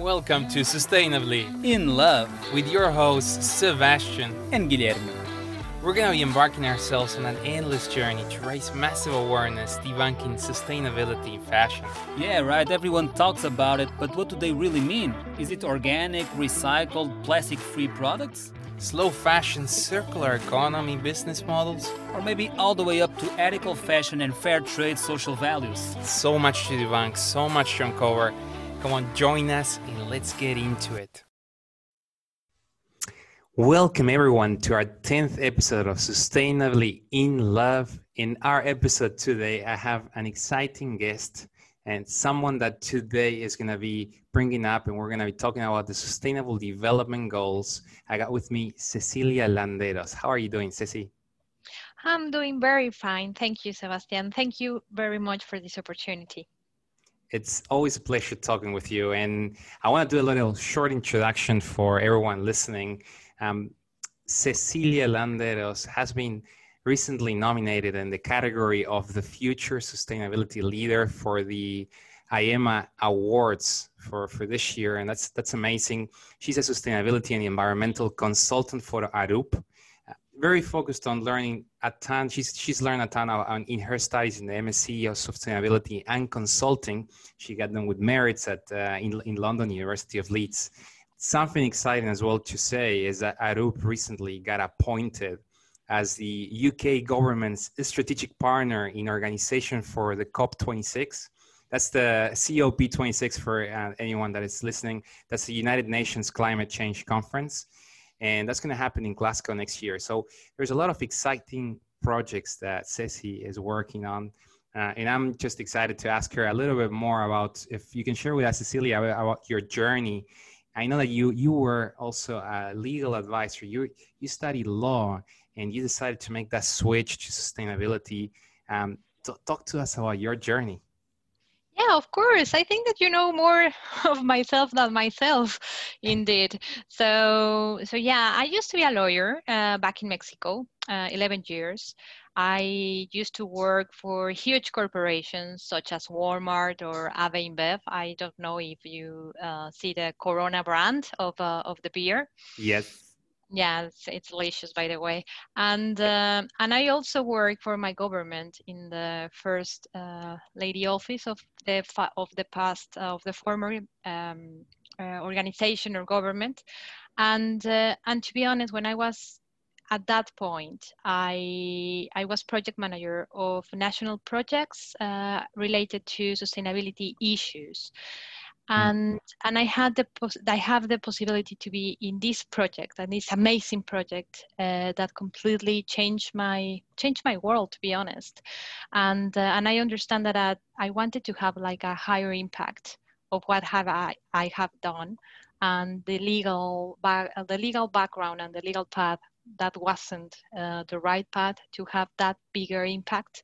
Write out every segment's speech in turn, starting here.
Welcome to Sustainably In Love with your hosts Sebastian and Guillermo. We're going to be embarking ourselves on an endless journey to raise massive awareness debunking sustainability in fashion. Yeah, right, everyone talks about it, but what do they really mean? Is it organic, recycled, plastic free products? Slow fashion, circular economy business models? Or maybe all the way up to ethical fashion and fair trade social values? So much to debunk, so much to uncover. Come on, join us and let's get into it. Welcome, everyone, to our 10th episode of Sustainably in Love. In our episode today, I have an exciting guest and someone that today is going to be bringing up, and we're going to be talking about the Sustainable Development Goals. I got with me Cecilia Landeros. How are you doing, Ceci? I'm doing very fine. Thank you, Sebastian. Thank you very much for this opportunity. It's always a pleasure talking with you. And I want to do a little short introduction for everyone listening. Um, Cecilia Landeros has been recently nominated in the category of the Future Sustainability Leader for the IEMA Awards for, for this year, and that's that's amazing. She's a sustainability and environmental consultant for Arup, uh, very focused on learning a ton. She's she's learned a ton on, in her studies in the MSc of Sustainability and Consulting. She got them with merits at uh, in in London University of Leeds. Something exciting as well to say is that Arup recently got appointed as the UK government's strategic partner in organization for the COP26. That's the COP26 for uh, anyone that is listening. That's the United Nations Climate Change Conference. And that's going to happen in Glasgow next year. So there's a lot of exciting projects that Ceci is working on. Uh, and I'm just excited to ask her a little bit more about if you can share with us, Cecilia, about your journey I know that you you were also a legal advisor. You you studied law and you decided to make that switch to sustainability. Um, t- talk to us about your journey. Yeah, of course. I think that you know more of myself than myself, indeed. So, so yeah, I used to be a lawyer uh, back in Mexico, uh, 11 years. I used to work for huge corporations such as Walmart or AB InBev. I don't know if you uh, see the Corona brand of, uh, of the beer. Yes. Yeah, it's, it's delicious, by the way. And uh, and I also work for my government in the first uh, lady office of the of the past of the former um, uh, organization or government. And uh, and to be honest, when I was at that point, I, I was project manager of national projects uh, related to sustainability issues. Mm. And, and I had the I have the possibility to be in this project and this amazing project uh, that completely changed my changed my world to be honest, and uh, and I understand that I, I wanted to have like a higher impact of what have I, I have done and the legal back, the legal background and the legal path that wasn't uh, the right path to have that bigger impact.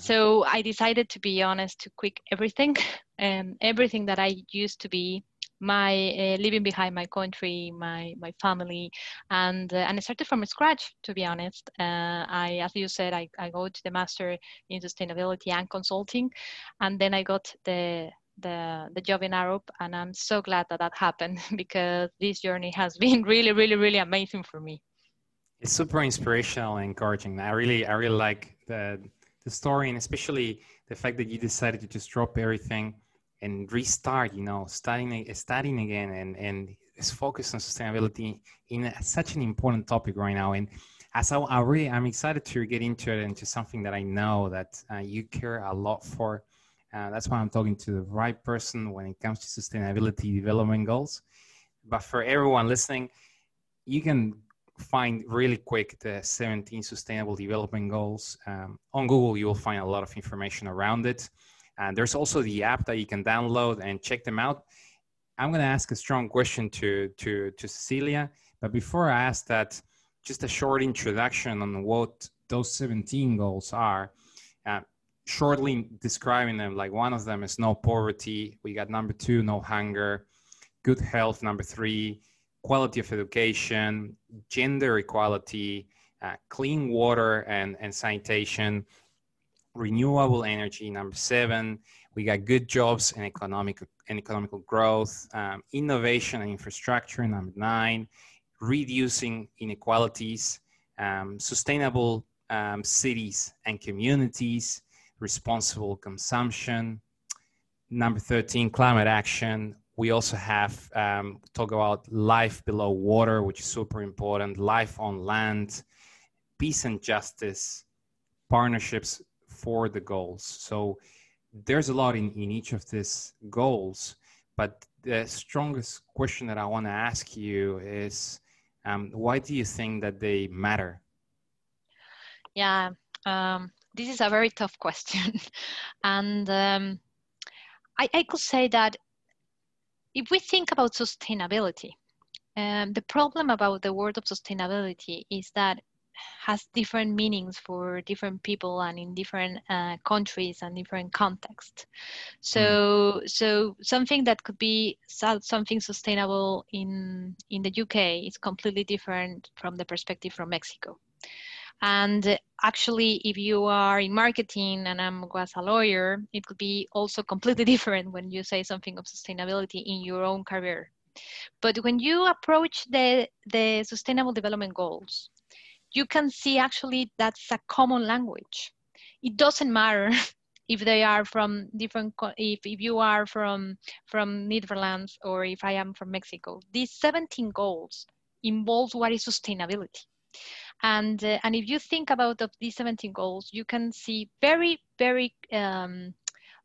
So I decided to be honest to quit everything and everything that I used to be my uh, living behind my country, my my family, and uh, and I started from scratch. To be honest, uh, I as you said, I, I go to the master in sustainability and consulting, and then I got the the the job in Arup, and I'm so glad that that happened because this journey has been really, really, really amazing for me. It's super inspirational and encouraging. I really, I really like the the story, and especially the fact that you decided to just drop everything and restart. You know, studying, studying again, and and is focused on sustainability in a, such an important topic right now. And as I, I, really, I'm excited to get into it into something that I know that uh, you care a lot for. Uh, that's why I'm talking to the right person when it comes to sustainability development goals. But for everyone listening, you can find really quick the 17 sustainable development goals. Um, on Google, you will find a lot of information around it. And there's also the app that you can download and check them out. I'm going to ask a strong question to, to, to Cecilia. But before I ask that, just a short introduction on what those 17 goals are. Uh, shortly describing them, like one of them is no poverty. We got number two, no hunger. Good health, number three quality of education, gender equality, uh, clean water and, and sanitation, renewable energy. Number seven, we got good jobs and economic and economical growth, um, innovation and infrastructure, number nine, reducing inequalities, um, sustainable um, cities and communities, responsible consumption. Number 13, climate action. We also have um, talk about life below water, which is super important, life on land, peace and justice, partnerships for the goals. So there's a lot in, in each of these goals, but the strongest question that I want to ask you is um, why do you think that they matter? Yeah, um, this is a very tough question. and um, I, I, could say that if we think about sustainability, um, the problem about the word of sustainability is that has different meanings for different people and in different uh, countries and different contexts. So, mm. so something that could be something sustainable in in the UK is completely different from the perspective from Mexico. And actually, if you are in marketing and I'm was a lawyer, it could be also completely different when you say something of sustainability in your own career. But when you approach the, the sustainable development goals, you can see actually that's a common language. It doesn't matter if they are from different, if, if you are from, from Netherlands or if I am from Mexico. These 17 goals involve what is sustainability. And, uh, and if you think about of these 17 goals, you can see very, very, um,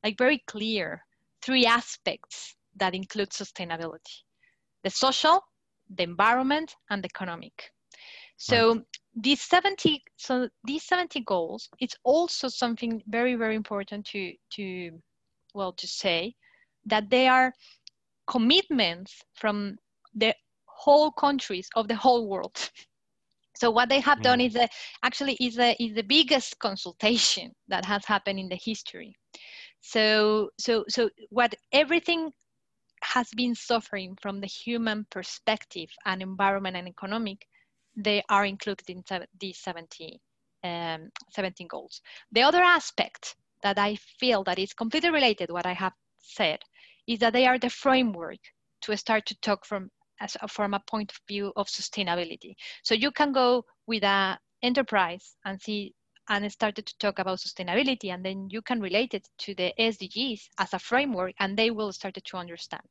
like very clear three aspects that include sustainability. The social, the environment, and the economic. So these 70 so these 70 goals it's also something very very important to to well to say that they are commitments from the whole countries of the whole world so what they have done is a, actually is a, is the biggest consultation that has happened in the history so so so what everything has been suffering from the human perspective and environment and economic they are included in these 70, um, 17 goals. The other aspect that I feel that is completely related what I have said is that they are the framework to start to talk from as a, from a point of view of sustainability. So you can go with a enterprise and see and started to talk about sustainability and then you can relate it to the sdgs as a framework and they will start to understand.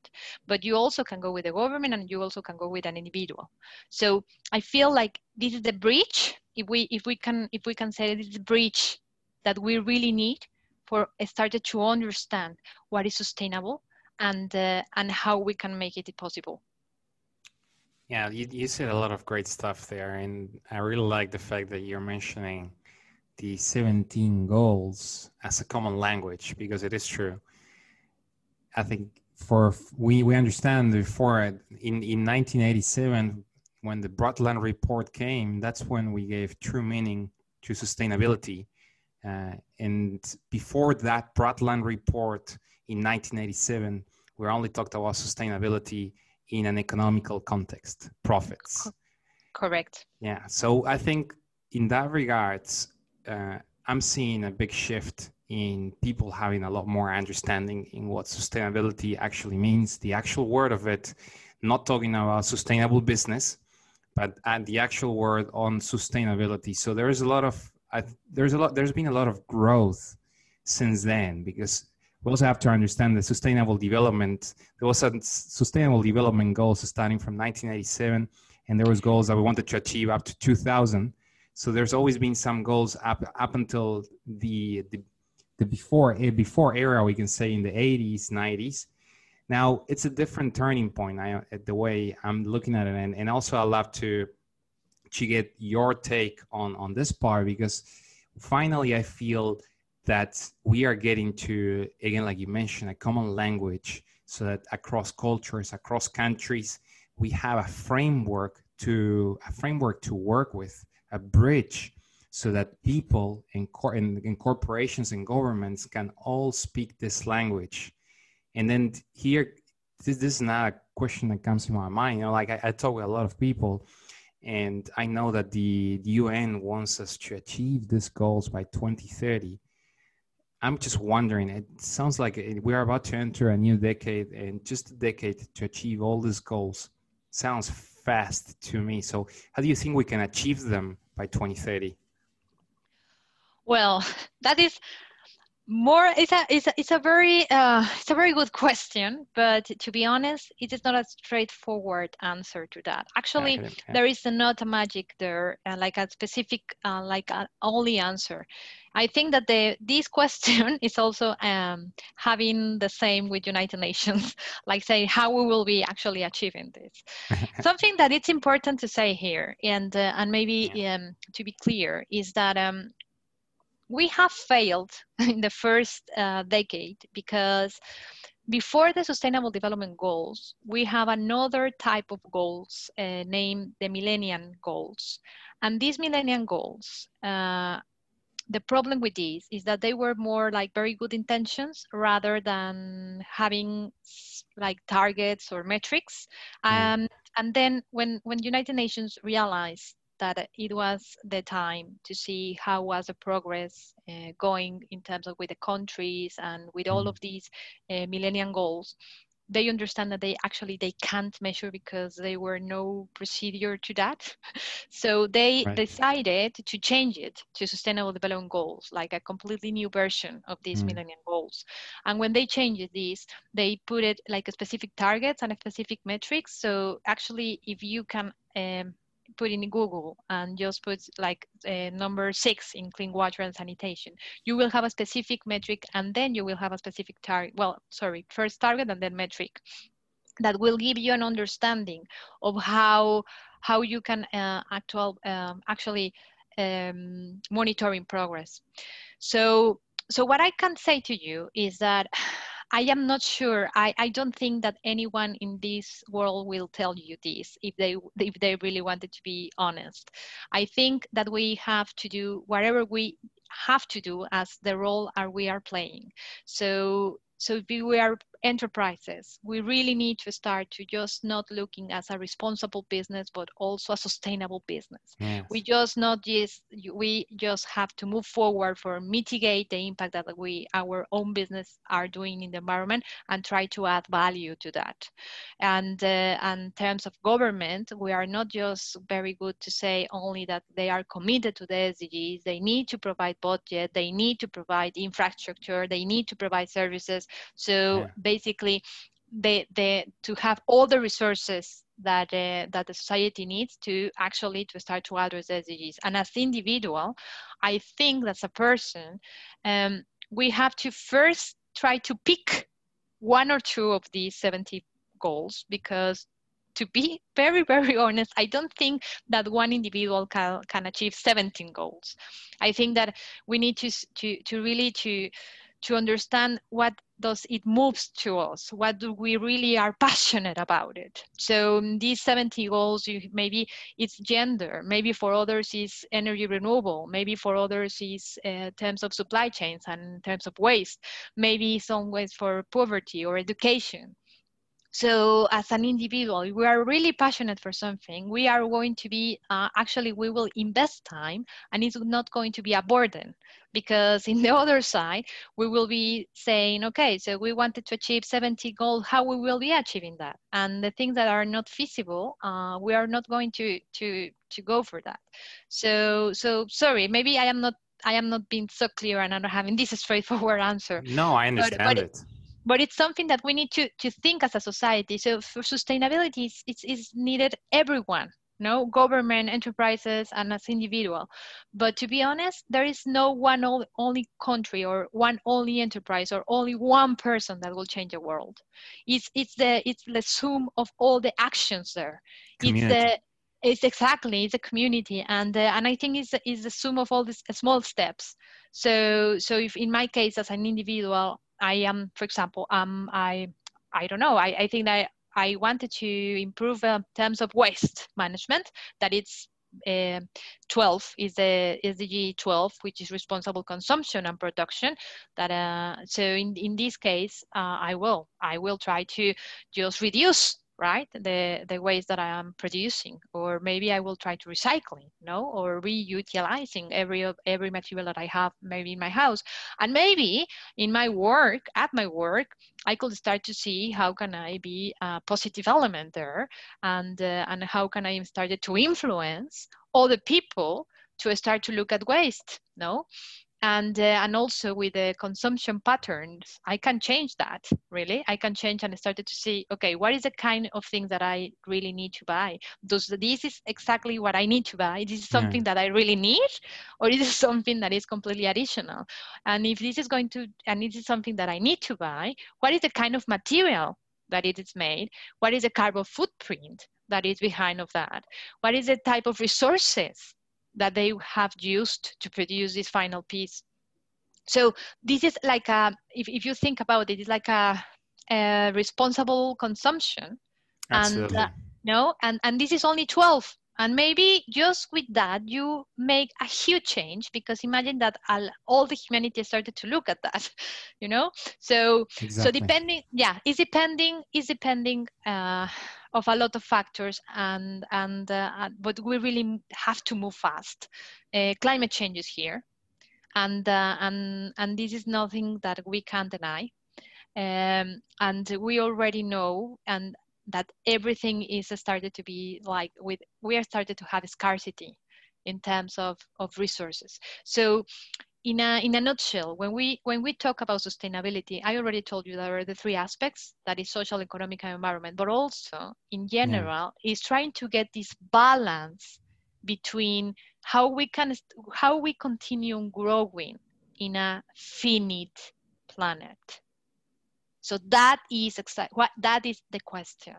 But you also can go with the government and you also can go with an individual. So i feel like this is the bridge. If we if we can if we can say this is the bridge that we really need for started to understand what is sustainable and uh, and how we can make it possible yeah you, you said a lot of great stuff there and i really like the fact that you're mentioning the 17 goals as a common language because it is true. I think for we we understand before in in 1987 when the Brundtland report came, that's when we gave true meaning to sustainability. Uh, and before that Brundtland report in 1987, we only talked about sustainability in an economical context, profits. Correct. Yeah. So I think in that regards, uh, I'm seeing a big shift in people having a lot more understanding in what sustainability actually means, the actual word of it, not talking about sustainable business, but at the actual word on sustainability. So there is a lot of I, there's a lot there's been a lot of growth since then because we also have to understand that sustainable development there was a sustainable development goals starting from 1987 and there was goals that we wanted to achieve up to 2000 so there's always been some goals up up until the the, the before eh, before era we can say in the 80s 90s. Now it's a different turning point. I, the way I'm looking at it, and, and also I love to to get your take on on this part because finally I feel that we are getting to again like you mentioned a common language so that across cultures across countries we have a framework to a framework to work with a bridge so that people in, cor- in, in, corporations and governments can all speak this language. And then here, this, this, is not a question that comes to my mind. You know, like I, I talk with a lot of people, and I know that the, the UN wants us to achieve these goals by 2030. I'm just wondering. It sounds like eh, we are about to enter a new decade, and just a decade to achieve all these goals sounds fast to me. So, how do you think we can achieve them by 2030? Well, that is more it's a it's a, it's a very uh, it's a very good question but to be honest it is not a straightforward answer to that actually yeah, yeah. there is not a magic there uh, like a specific uh, like an only answer i think that the this question is also um, having the same with united nations like say how we will be actually achieving this something that it's important to say here and uh, and maybe yeah. um, to be clear is that um, we have failed in the first uh, decade because before the sustainable development goals we have another type of goals uh, named the millennium goals and these millennium goals uh, the problem with these is that they were more like very good intentions rather than having like targets or metrics mm. um, and then when when united nations realized that it was the time to see how was the progress uh, going in terms of with the countries and with all mm-hmm. of these uh, millennium goals they understand that they actually they can't measure because there were no procedure to that so they right. decided to change it to sustainable development goals like a completely new version of these mm. millennium goals and when they changed this they put it like a specific targets and a specific metrics so actually if you can um, put in Google and just put like uh, number six in clean water and sanitation, you will have a specific metric and then you will have a specific target. Well, sorry, first target and then metric that will give you an understanding of how how you can uh, actual um, actually um, monitoring progress. So so what I can say to you is that I am not sure. I, I don't think that anyone in this world will tell you this if they if they really wanted to be honest. I think that we have to do whatever we have to do as the role are we are playing. So so if we are enterprises, we really need to start to just not looking as a responsible business, but also a sustainable business. Yes. We just not just we just have to move forward for mitigate the impact that we our own business are doing in the environment and try to add value to that. And uh, in terms of government, we are not just very good to say only that they are committed to the SDGs. They need to provide budget. They need to provide infrastructure. They need to provide services. So yeah basically the, the, to have all the resources that uh, that the society needs to actually to start to address SDGs. And as individual, I think as a person, um, we have to first try to pick one or two of these 70 goals because to be very very honest i don't think that one individual can, can achieve 17 goals i think that we need to to, to really to to understand what does it moves to us what do we really are passionate about it. So um, these 70 goals you, maybe it's gender maybe for others is energy renewable maybe for others is uh, terms of supply chains and terms of waste maybe some ways for poverty or education so as an individual, we are really passionate for something. We are going to be, uh, actually, we will invest time and it's not going to be a burden because in the other side, we will be saying, okay, so we wanted to achieve 70 goals, how we will be achieving that? And the things that are not feasible, uh, we are not going to, to, to go for that. So, so sorry, maybe I am not I am not being so clear and I'm not having this straightforward answer. No, I understand but, but it but it's something that we need to, to think as a society. So for sustainability, it's, it's, it's needed everyone, no government, enterprises, and as individual. But to be honest, there is no one only country or one only enterprise or only one person that will change the world. It's it's the it's the sum of all the actions there. Community. It's the it's exactly it's a community and uh, and i think it's, it's the sum of all these small steps so so if in my case as an individual I am, for example, um, I, I don't know. I, I think that I wanted to improve uh, terms of waste management. That it's uh, 12 is the SDG 12, which is responsible consumption and production. That uh, so in in this case, uh, I will I will try to just reduce right? The the waste that i am producing or maybe i will try to recycling no or reutilizing every every material that i have maybe in my house. And maybe in my work at my work i could start to see how can i be a positive element there and uh, and how can i start to influence all the people to start to look at waste no and uh, and also with the consumption patterns i can change that really. I can change and I started to see okay what is the kind of thing that i really need to buy? Does this is exactly what i need to buy? This is something yeah. that i really need? Or is it something that is completely additional? And if this is going to and this is something that i need to buy what is the kind of material that it is made? What is the carbon footprint that is behind of that? What is the type of resources that they have used to produce this final piece. So this is like a, if, if you think about it, it's like a, a responsible consumption. Absolutely. And, uh, no, and, and this is only 12 and maybe just with that you make a huge change because imagine that all the humanity started to look at that you know so exactly. so depending yeah is depending is depending uh, of a lot of factors and and uh, but we really have to move fast. Uh, climate change is here and uh, and and this is nothing that we can deny. Um, and we already know and that everything is started to be like with we are started to have scarcity in terms of of resources. So in a, in a nutshell, when we, when we talk about sustainability, I already told you there are the three aspects, that is social, economic, and environment, but also in general yeah. is trying to get this balance between how we can, how we continue growing in a finite planet. So that is exactly what that is the question.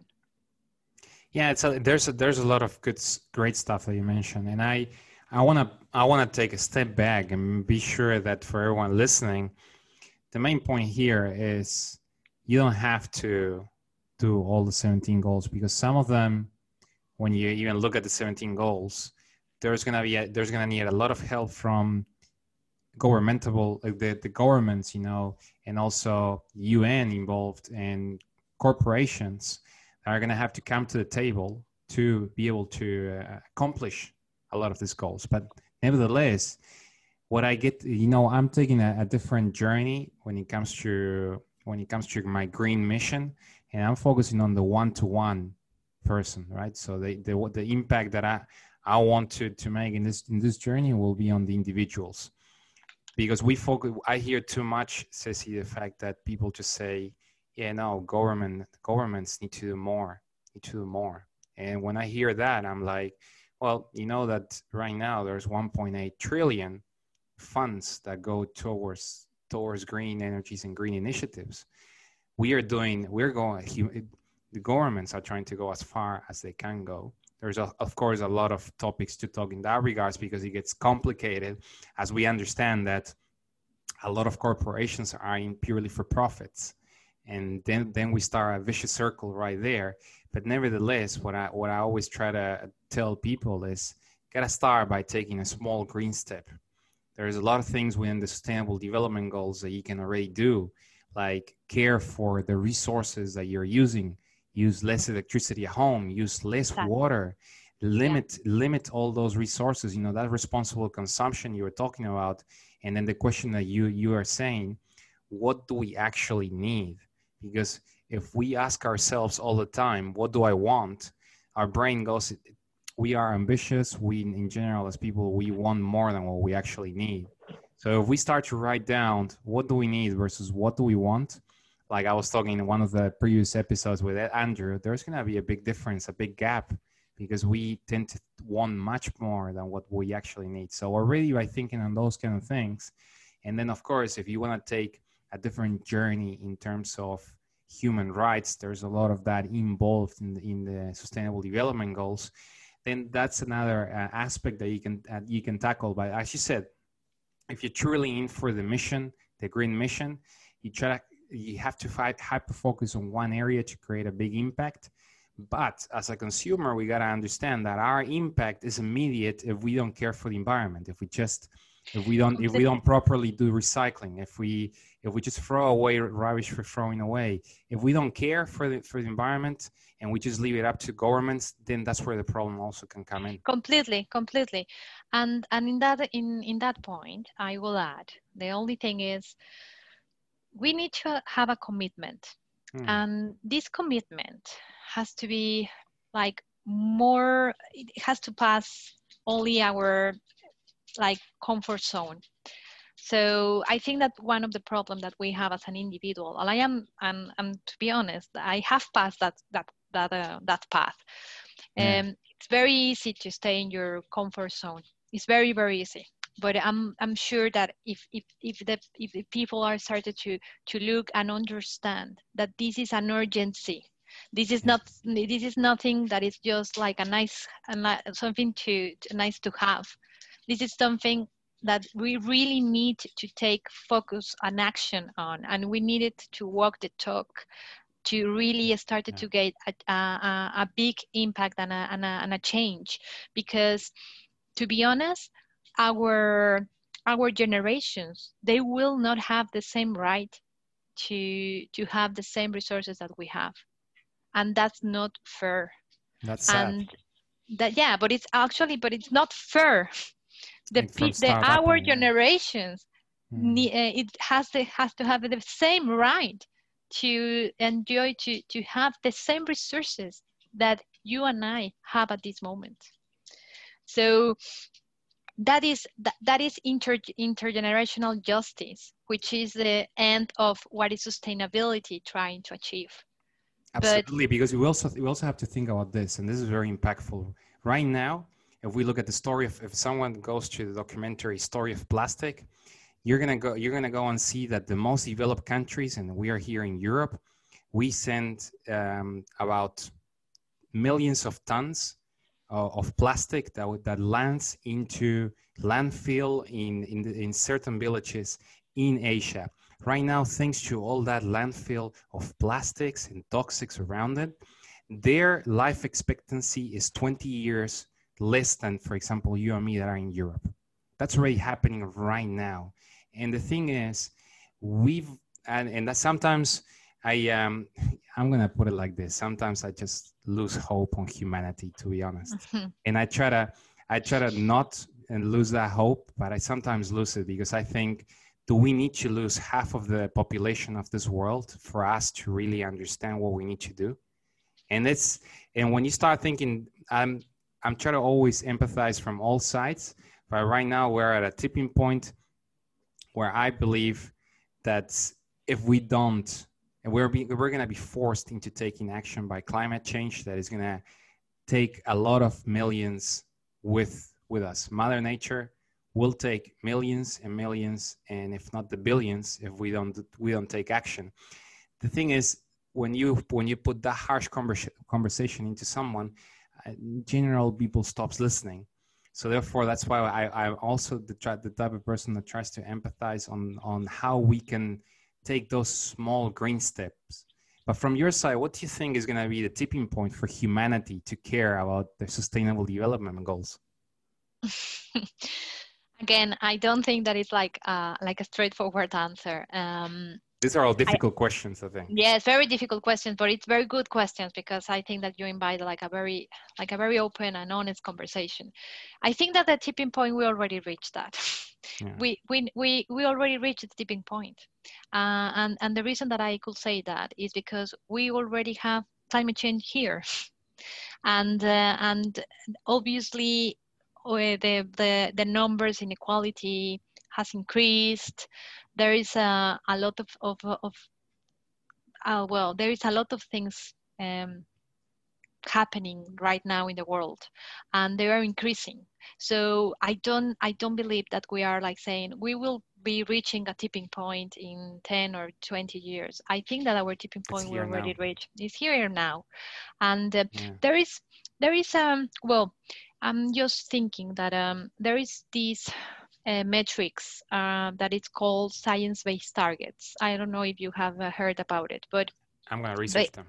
Yeah, it's a, there's a, there's a lot of good, great stuff that you mentioned, and I I want to I want to take a step back and be sure that for everyone listening, the main point here is you don't have to do all the 17 goals because some of them, when you even look at the 17 goals, there's gonna be a, there's gonna need a lot of help from governmental the, the governments, you know, and also UN involved and corporations are gonna have to come to the table to be able to uh, accomplish a lot of these goals. But nevertheless, what I get, you know, I'm taking a, a different journey when it comes to when it comes to my green mission, and I'm focusing on the one-to-one person, right? So the the the impact that I I want to to make in this in this journey will be on the individuals, because we focus. I hear too much, Ceci, the fact that people just say, "Yeah, no, government governments need to do more, need to do more." And when I hear that, I'm like, well, you know that right now there's 1.8 trillion funds that go towards towards green energies and green initiatives. We are doing. We're going. The governments are trying to go as far as they can go. There's a, of course a lot of topics to talk in that regards because it gets complicated as we understand that a lot of corporations are in purely for profits and then then we start a vicious circle right there but nevertheless what i what i always try to tell people is gotta start by taking a small green step. There's a lot of things within the sustainable development goals that you can already do like care for the resources that you're using. Use less electricity at home use less exactly. water. Limit yeah. limit all those resources you know that responsible consumption you were talking about. And then the question that you you are saying what do we actually need? Because if we ask ourselves all the time what do i want? Our brain goes we are ambitious. We in general as people we want more than what we actually need. So if we start to write down what do we need versus what do we want? Like i was talking in one of the previous episodes with andrew there's going to be a big difference a big gap because we tend to want much more than what we actually need. So already by thinking on those kind of things. And then of course if you want to take a different journey in terms of human rights. There's a lot of that involved in the, in the sustainable development goals. Then that's another uh, aspect that you can uh, you can tackle. But as you said, if you're truly in for the mission, the green mission, you try to, you have to fight hyper focus on one area to create a big impact. But as a consumer, we got to understand that our impact is immediate if we don't care for the environment. If we just if we don't if we don't properly do recycling if we if we just throw away rubbish for throwing away if we don't care for the for the environment and we just leave it up to governments then that's where the problem also can come in. Completely completely. And and in that in in that point i will add the only thing is we need to have a commitment. Hmm. and this commitment has to be like more it has to pass only our like comfort zone. So i think that one of the problems that we have as an individual and i am and, and to be honest i have passed that that that uh, that path. Yeah. um, it's very easy to stay in your comfort zone. It's very very easy. But i'm i'm sure that if if if the if the people are started to to look and understand that this is an urgency this is not this is nothing that is just like a nice a, something to, to nice to have this is something that we really need to take focus and action on and we needed to walk the talk to really start yeah. to get a, a, a big impact and a, and, a, and a change because to be honest our our generations they will not have the same right to to have the same resources that we have and that's not fair that's sad. and that yeah but it's actually but it's not fair the, the our generations mm. it has to has to have the same right to enjoy to to have the same resources that you and I have at this moment. So that is that, that is inter, intergenerational justice, which is the end of what is sustainability trying to achieve. Absolutely, but, because we also we also have to think about this, and this is very impactful. Right now, if we look at the story of if someone goes to the documentary story of plastic you're gonna go you're gonna go and see that the most developed countries and we are here in europe we send um, about millions of tons uh, of plastic that that lands into landfill in in, the, in certain villages in asia. Right now thanks to all that landfill of plastics and toxics around it their life expectancy is 20 years less than, for example, you and me that are in Europe. That's already happening right now. And the thing is, we've and, and that sometimes I um I'm gonna put it like this. Sometimes I just lose hope on humanity, to be honest. Mm-hmm. And I try to I try to not and lose that hope, but I sometimes lose it because I think do we need to lose half of the population of this world for us to really understand what we need to do? And it's and when you start thinking, I'm I'm trying to always empathize from all sides. But right now, we're at a tipping point where I believe that if we don't, and we're we're going to be forced into taking action by climate change that is going to take a lot of millions with with us. Mother Nature will take millions and millions, and if not the billions, if we don't we don't take action. The thing is, when you when you put that harsh conversation into someone, in general people stops listening. So therefore that's why I, i'm also the, the type of person that tries to empathize on on how we can take those small green steps. But from your side what do you think is going to be the tipping point for humanity to care about the sustainable development goals? Again i don't think that it's like uh, like a straightforward answer. Um, these are all difficult I, questions, I think. Yes, very difficult questions, but it's very good questions because I think that you invite like a very like a very open and honest conversation. I think that the tipping point we already reached that. Yeah. We, we we we already reached the tipping point. Uh, and and the reason that I could say that is because we already have climate change here, and uh, and obviously uh, the the the numbers inequality has increased there is a, a lot of, of, of uh, well, there is a lot of things um, happening right now in the world and they are increasing so i don't i don't believe that we are like saying we will be reaching a tipping point in 10 or 20 years i think that our tipping point we already now. reached is here now and uh, yeah. there is there is um well i'm just thinking that um there is this uh, metrics uh, that it's called science-based targets. I don't know if you have uh, heard about it, but I'm going to research them.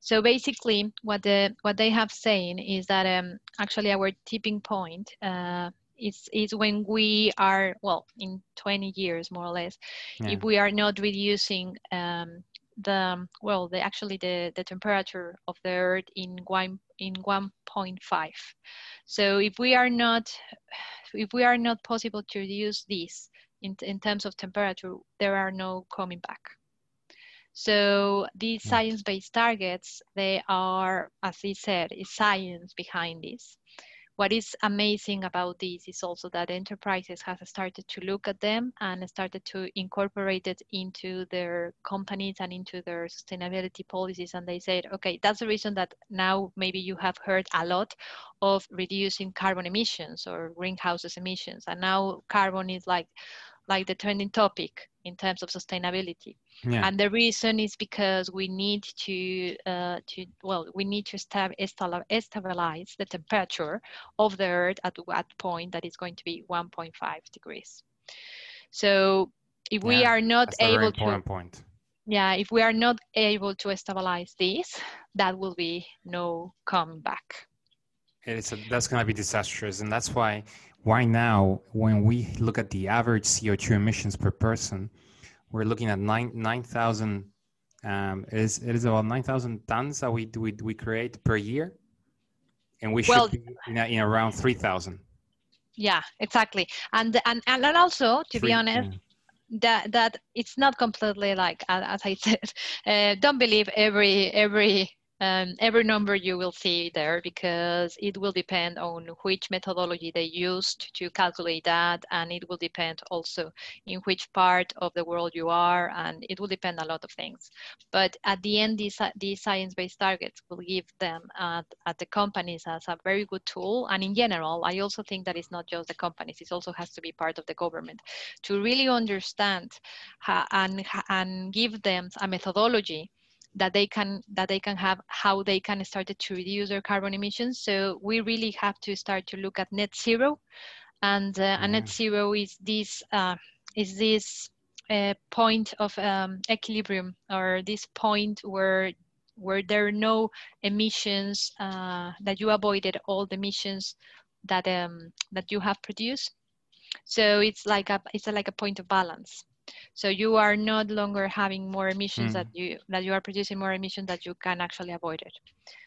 So basically, what the what they have saying is that um, actually our tipping point uh, is is when we are well in 20 years more or less yeah. if we are not reducing um, the well the actually the the temperature of the earth in one in 1.5 so if we are not if we are not possible to reduce this in, in terms of temperature there are no coming back. So these hmm. science-based targets they are as he said is science behind this what is amazing about this is also that enterprises have started to look at them and started to incorporate it into their companies and into their sustainability policies. And they said, okay, that's the reason that now maybe you have heard a lot of reducing carbon emissions or greenhouse emissions. And now carbon is like like the trending topic in terms of sustainability. Yeah. And the reason is because we need to, uh, to well, we need to stabilize the temperature of the Earth at what point that is going to be 1.5 degrees. So if yeah, we are not able to, point. yeah, if we are not able to stabilize this, that will be no come back. It's a, that's going to be disastrous, and that's why right now, when we look at the average CO2 emissions per person, we're looking at nine nine thousand. Um, it is it is about nine thousand tons that we we we create per year, and we should well, be in, in around three thousand. Yeah, exactly, and and and also to Three, be honest. Yeah that that it's not completely like as I said. Uh, don't believe every every um, every number you will see there because it will depend on which methodology they used to calculate that and it will depend also in which part of the world you are and it will depend a lot of things. But at the end these, these science-based targets will give them at, at the companies as a very good tool. And in general i also think that it's not just the companies it also has to be part of the government to really understand and, and give them a methodology that they can that they can have how they can start to reduce their carbon emissions. So we really have to start to look at net zero. And uh, a net zero is this uh, is this uh, point of um, equilibrium or this point where where there are no emissions uh, that you avoided all the emissions that um, that you have produced. So it's like a it's like a point of balance so you are not longer having more emissions mm. that you that you are producing more emissions that you can actually avoid it.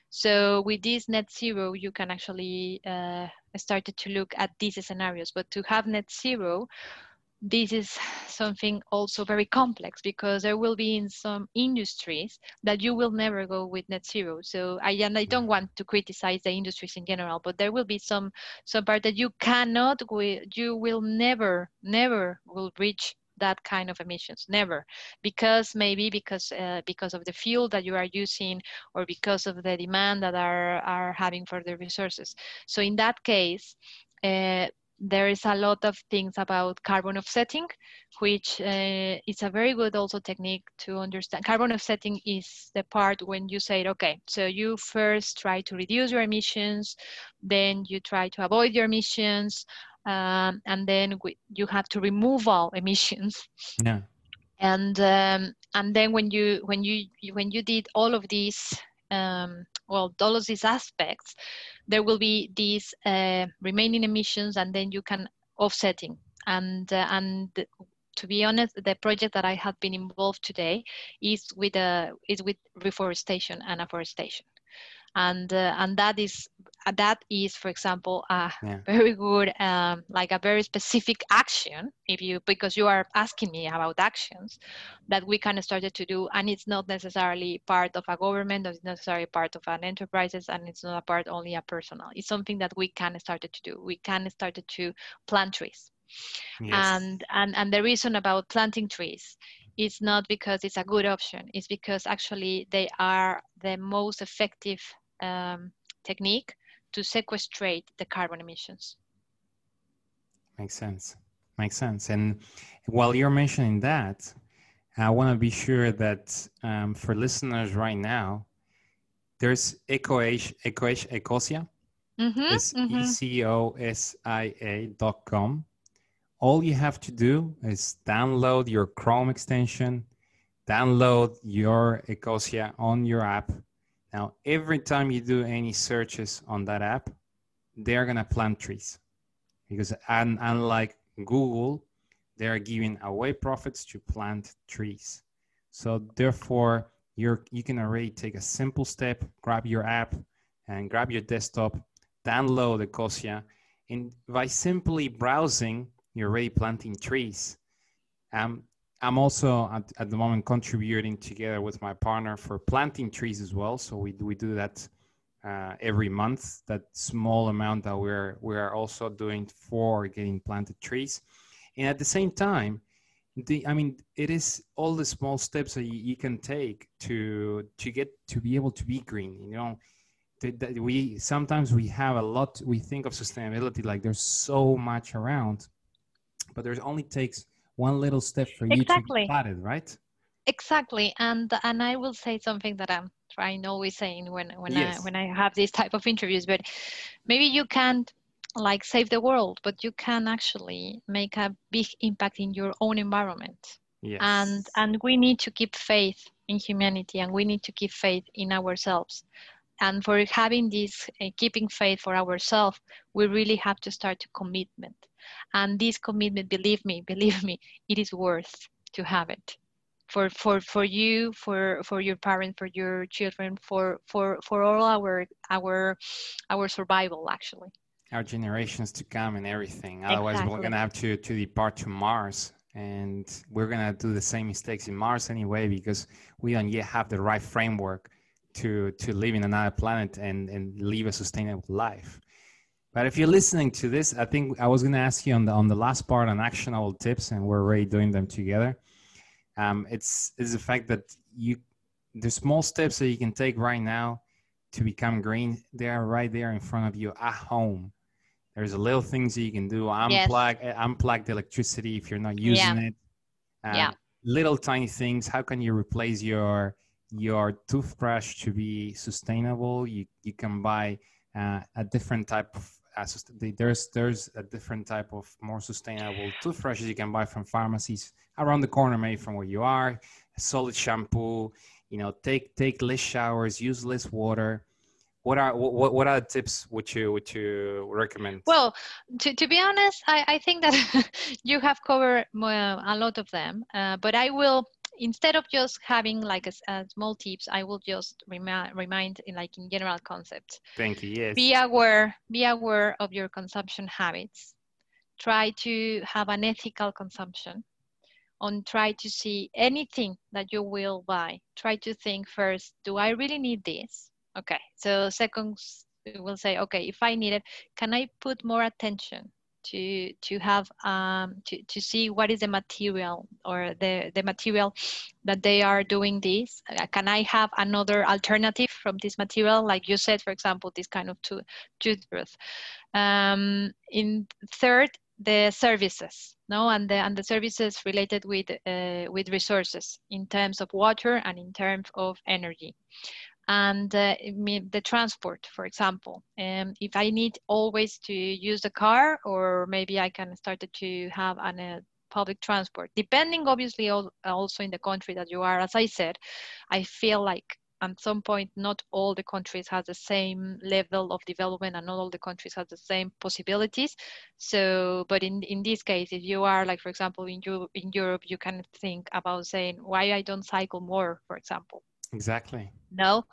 So with this net zero, you can actually uh, start to look at these scenarios. But to have net zero, this is something also very complex because there will be in some industries that you will never go with net zero so i and i don't want to criticize the industries in general but there will be some some part that you cannot you will never never will reach that kind of emissions never because maybe because uh, because of the fuel that you are using or because of the demand that are are having for the resources so in that case uh, there is a lot of things about carbon offsetting, which uh, is a very good also technique to understand. Carbon offsetting is the part when you say, okay, so you first try to reduce your emissions, then you try to avoid your emissions, um, and then we, you have to remove all emissions. Yeah. And um, and then when you when you when you did all of these um, well all of these aspects, there will be these uh, remaining emissions, and then you can offsetting and uh, and to be honest, the project that I have been involved today is with a is with reforestation and afforestation and uh, and that is uh, that is for example a yeah. very good um, like a very specific action if you because you are asking me about actions that we can start to do and it's not necessarily part of a government it's necessarily part of an enterprises and it's not a part only a personal it's something that we can start to do we can start to plant trees yes. and and and the reason about planting trees is not because it's a good option it's because actually they are the most effective um, technique to sequestrate the carbon emissions. Makes sense. Makes sense. And while you're mentioning that, I want to be sure that um, for listeners right now, there's Ecosia. Ecosia. Mm-hmm, it's mm-hmm. E-C-O-S-I-A dot com. All you have to do is download your Chrome extension, download your Ecosia on your app, now, every time you do any searches on that app, they're going to plant trees. because un- unlike Google, they are giving away profits to plant trees. So therefore, you're you can already take a simple step, grab your app and grab your desktop, download Ecosia, and by simply browsing, you're already planting trees. Um, I'm also at, at the moment contributing together with my partner for planting trees as well. So we we do that uh, every month. That small amount that we're we are also doing for getting planted trees, and at the same time, the I mean it is all the small steps that you, you can take to to get to be able to be green. You know, that we sometimes we have a lot. We think of sustainability like there's so much around, but there's only takes one little step for you exactly. to be spotted, right? Exactly, and and I will say something that I'm trying always saying when when yes. I when I have these type of interviews, but maybe you can't like save the world, but you can actually make a big impact in your own environment. Yes. And and we need to keep faith in humanity, and we need to keep faith in ourselves. And for having this uh, keeping faith for ourselves, we really have to start a commitment and this commitment believe me believe me it is worth to have it. For for for you for for your parents for your children for for for all our our our survival actually. Our generations to come and everything. Otherwise exactly. we're gonna have to to depart to mars. And we're gonna do the same mistakes in mars anyway because we don't yet have the right framework to to live in another planet and and live a sustainable life but if you're listening to this, I think I was going to ask you on the on the last part on actionable tips, and we're already doing them together. Um, it's is the fact that you the small steps that you can take right now to become green. They are right there in front of you at home. There's a little things that you can do. Unplug yes. unplug the electricity if you're not using yeah. it. Um, yeah. Little tiny things. How can you replace your your toothbrush to be sustainable? You you can buy uh, a different type of there's there's a different type of more sustainable toothbrushes you can buy from pharmacies around the corner maybe from where you are. Solid shampoo you know take take less showers use less water. What are what, what are the tips would you would you recommend? Well to, to be honest i i think that you have covered a lot of them uh, but i will instead of just having like a, a small tips, I will just remind, remind in like in general concepts. Thank you. Yes. Be aware. Be aware of your consumption habits. Try to have an ethical consumption. On try to see anything that you will buy. Try to think first. Do I really need this? Okay. So second, we'll say, okay, if I need it, can I put more attention to to have um, to, to see what is the material or the, the material that they are doing this. Uh, can i have another alternative from this material? Like you said for example this kind of to, toothbrush. Um, in third the services no? And the and the services related with uh, with resources in terms of water and in terms of energy and uh, the transport, for example. Um, if I need always to use the car, or maybe I can start to have an uh, public transport, depending obviously also in the country that you are. As I said, I feel like at some point not all the countries have the same level of development and not all the countries have the same possibilities so but in in this case if you are like for example in in europe you can think about saying why i don't cycle more for example Exactly. No,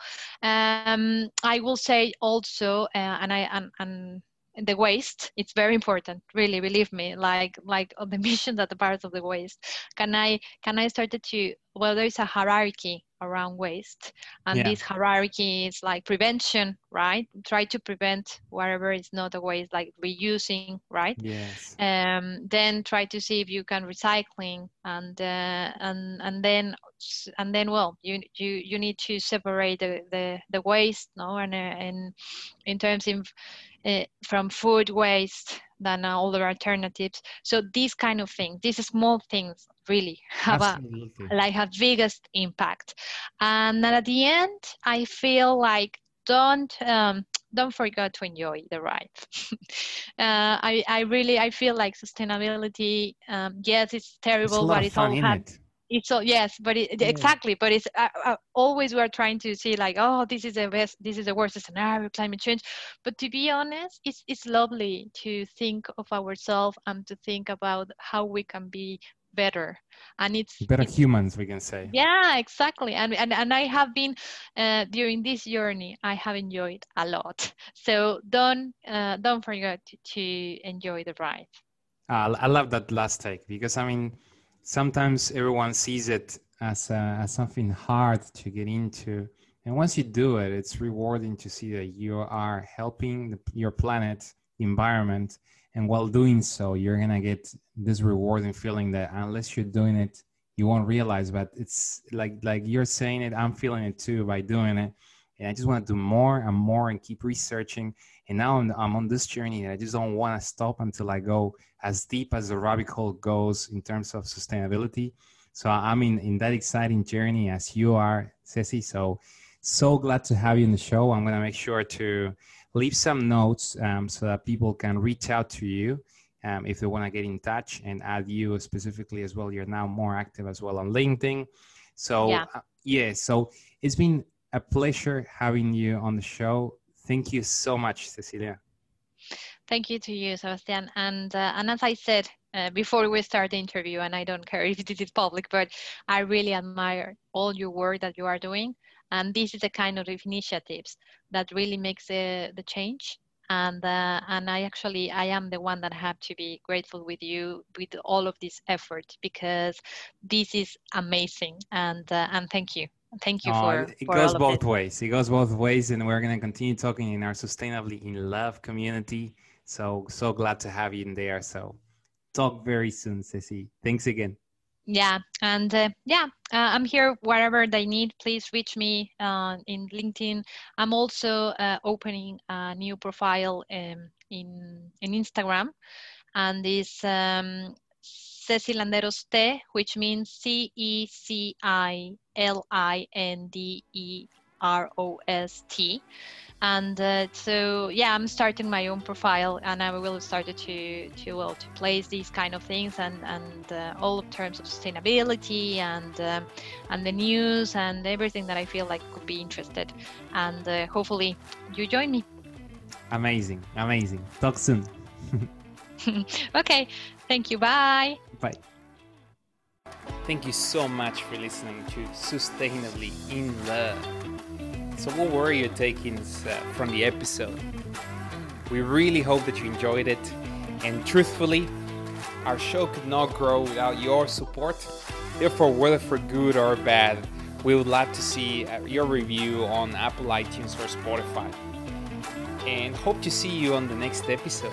um, I will say also, uh, and I and, and the waste it's very important really believe me like like on the mission that the parts of the waste. Can i can i start to well there is a hierarchy around waste and yeah. this hierarchy is like prevention right? Try to prevent whatever is not a waste like reusing right? Yes. Um then try to see if you can recycling and uh, and and then and then well you you you need to separate the the, the waste no and uh, and in terms of uh, from food waste than uh, other alternatives so these kind of things these small things really have Absolutely. a like have biggest impact and at the end i feel like don't um, don't forget to enjoy the ride uh, I, I really i feel like sustainability um, yes it's terrible it's but it's all had it? It's all yes but it, yeah. exactly but it's uh, uh, always we're trying to see like oh this is the best this is the worst scenario climate change. But to be honest it's it's lovely to think of ourselves and to think about how we can be better. And it's better it's, humans we can say. Yeah exactly. And and, and i have been uh, during this journey i have enjoyed a lot. So don't uh, don't forget to, to enjoy the ride. Uh, i love that last take because i mean sometimes everyone sees it as, uh, as something hard to get into. And once you do it it's rewarding to see that you are helping the, your planet environment. And while doing so you're gonna get this rewarding feeling that unless you're doing it you won't realize. But it's like like you're saying it i'm feeling it too by doing it and i just want to do more and more and keep researching. And now i'm, I'm on this journey and i just don't want to stop until i go as deep as the rabbit hole goes in terms of sustainability. So i'm in in that exciting journey as you are ceci. So so glad to have you in the show. I'm going to make sure to leave some notes um, so that people can reach out to you um, if they want to get in touch and add you specifically as well. You're now more active as well on LinkedIn. So, yeah, uh, yeah so it's been a pleasure having you on the show. Thank you so much, Cecilia. Thank you to you, Sebastian. And, uh, and as I said uh, before we start the interview, and I don't care if this is public, but I really admire all your work that you are doing and this is the kind of initiatives that really makes the, the change and uh, and I actually I am the one that have to be grateful with you with all of this effort because this is amazing and uh, and thank you thank you oh, for it for goes both ways. It goes both ways and we're going to continue talking in our sustainably in love community. So so glad to have you in there. So talk very soon Ceci. Thanks again. Yeah and uh, yeah uh, i'm here wherever they need. Please reach me uh, in linkedin. I'm also uh, opening a new profile um, in in instagram and this um, Ceci Landeros T, which means C E C I L I N D E R O S T. And uh, so yeah i'm starting my own profile and i will start to to well to place these kind of things and and uh, all of terms of sustainability and uh, and the news and everything that i feel like could be interested. And uh, hopefully you join me. Amazing amazing. Talk soon. Okay thank you bye bye thank you so much for listening to sustainably in love so, what were your takings uh, from the episode? We really hope that you enjoyed it, and truthfully, our show could not grow without your support. Therefore, whether for good or bad, we would love to see uh, your review on Apple iTunes or Spotify. And hope to see you on the next episode.